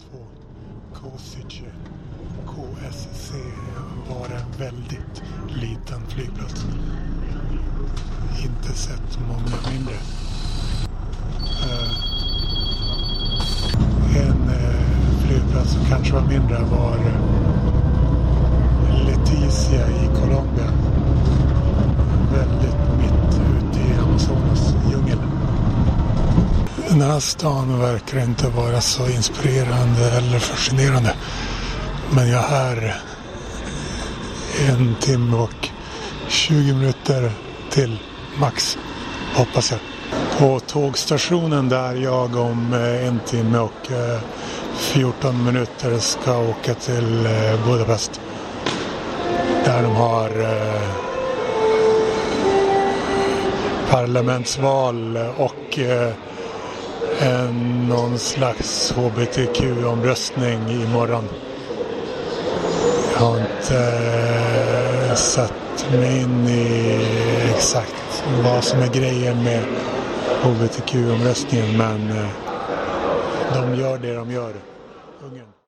2 Kosice KSC var en väldigt liten flygplats. Inte sett många mindre. Eh, en eh, flygplats som kanske var mindre var eh, Den här stan verkar inte vara så inspirerande eller fascinerande. Men jag är här en timme och 20 minuter till max, hoppas jag. På tågstationen där jag om eh, en timme och eh, 14 minuter ska åka till eh, Budapest. Där de har parlamentsval och en, någon slags hbtq-omröstning imorgon. Jag har inte eh, satt mig in i exakt vad som är grejen med hbtq-omröstningen men eh, de gör det de gör. Ungern.